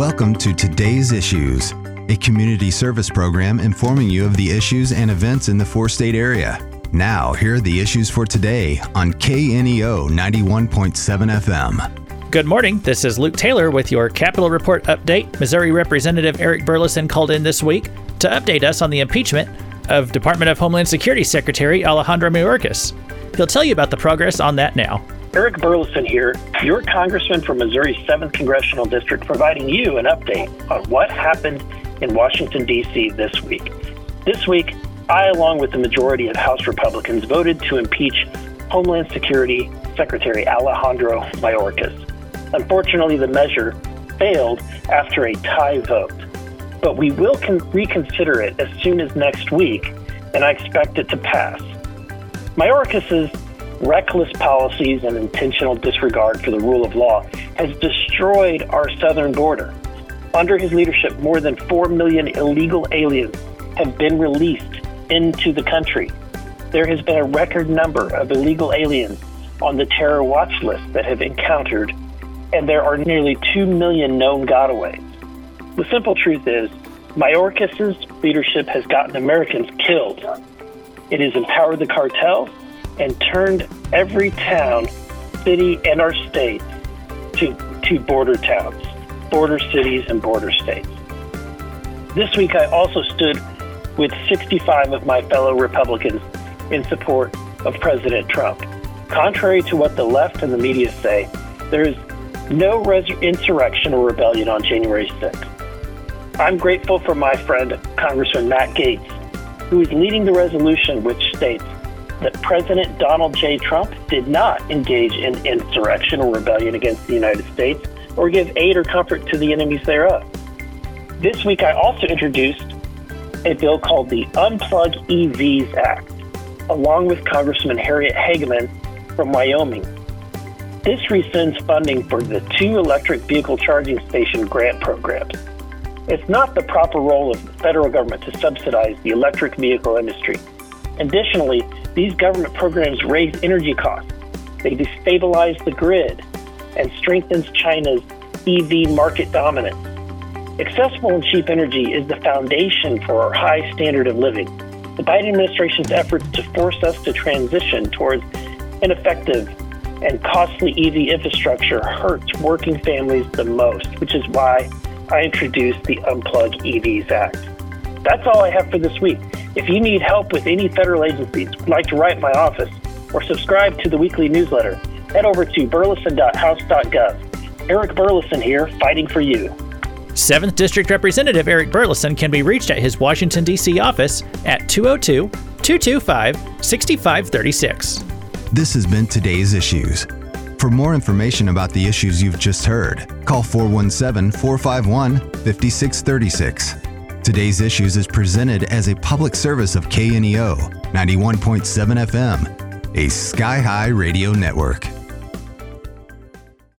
Welcome to Today's Issues, a community service program informing you of the issues and events in the four state area. Now, here are the issues for today on KNEO 91.7 FM. Good morning. This is Luke Taylor with your Capitol Report update. Missouri Representative Eric Burlison called in this week to update us on the impeachment of Department of Homeland Security Secretary Alejandro Mayorkas. He'll tell you about the progress on that now. Eric Burlison here, your congressman from Missouri's 7th Congressional District, providing you an update on what happened in Washington, D.C. this week. This week, I, along with the majority of House Republicans, voted to impeach Homeland Security Secretary Alejandro Mayorkas. Unfortunately, the measure failed after a tie vote, but we will con- reconsider it as soon as next week, and I expect it to pass. Mayorkas's reckless policies and intentional disregard for the rule of law has destroyed our southern border. Under his leadership, more than 4 million illegal aliens have been released into the country. There has been a record number of illegal aliens on the terror watch list that have encountered, and there are nearly 2 million known gotaways. The simple truth is, Mayorkas's leadership has gotten Americans killed. It has empowered the cartels and turned every town, city, and our state to, to border towns, border cities, and border states. This week, I also stood with 65 of my fellow Republicans in support of President Trump. Contrary to what the left and the media say, there is no res- insurrection or rebellion on January 6th. I'm grateful for my friend, Congressman Matt Gaetz, who is leading the resolution which states that President Donald J. Trump did not engage in insurrection or rebellion against the United States or give aid or comfort to the enemies thereof. This week, I also introduced a bill called the Unplug EVs Act, along with Congressman Harriet Hageman from Wyoming. This rescinds funding for the two electric vehicle charging station grant programs. It's not the proper role of the federal government to subsidize the electric vehicle industry. Additionally, these government programs raise energy costs. They destabilize the grid and strengthens China's EV market dominance. Accessible and cheap energy is the foundation for our high standard of living. The Biden administration's efforts to force us to transition towards ineffective and costly EV infrastructure hurts working families the most, which is why I introduced the Unplug EVs Act. That's all I have for this week. If you need help with any federal agencies, would like to write my office, or subscribe to the weekly newsletter, head over to burlison.house.gov. Eric Burlison here, fighting for you. 7th District Representative Eric Burlison can be reached at his Washington, D.C. office at 202 225 6536. This has been today's issues. For more information about the issues you've just heard, call 417 451 5636. Today's Issues is presented as a public service of KNEO 91.7 FM, a Sky High radio network.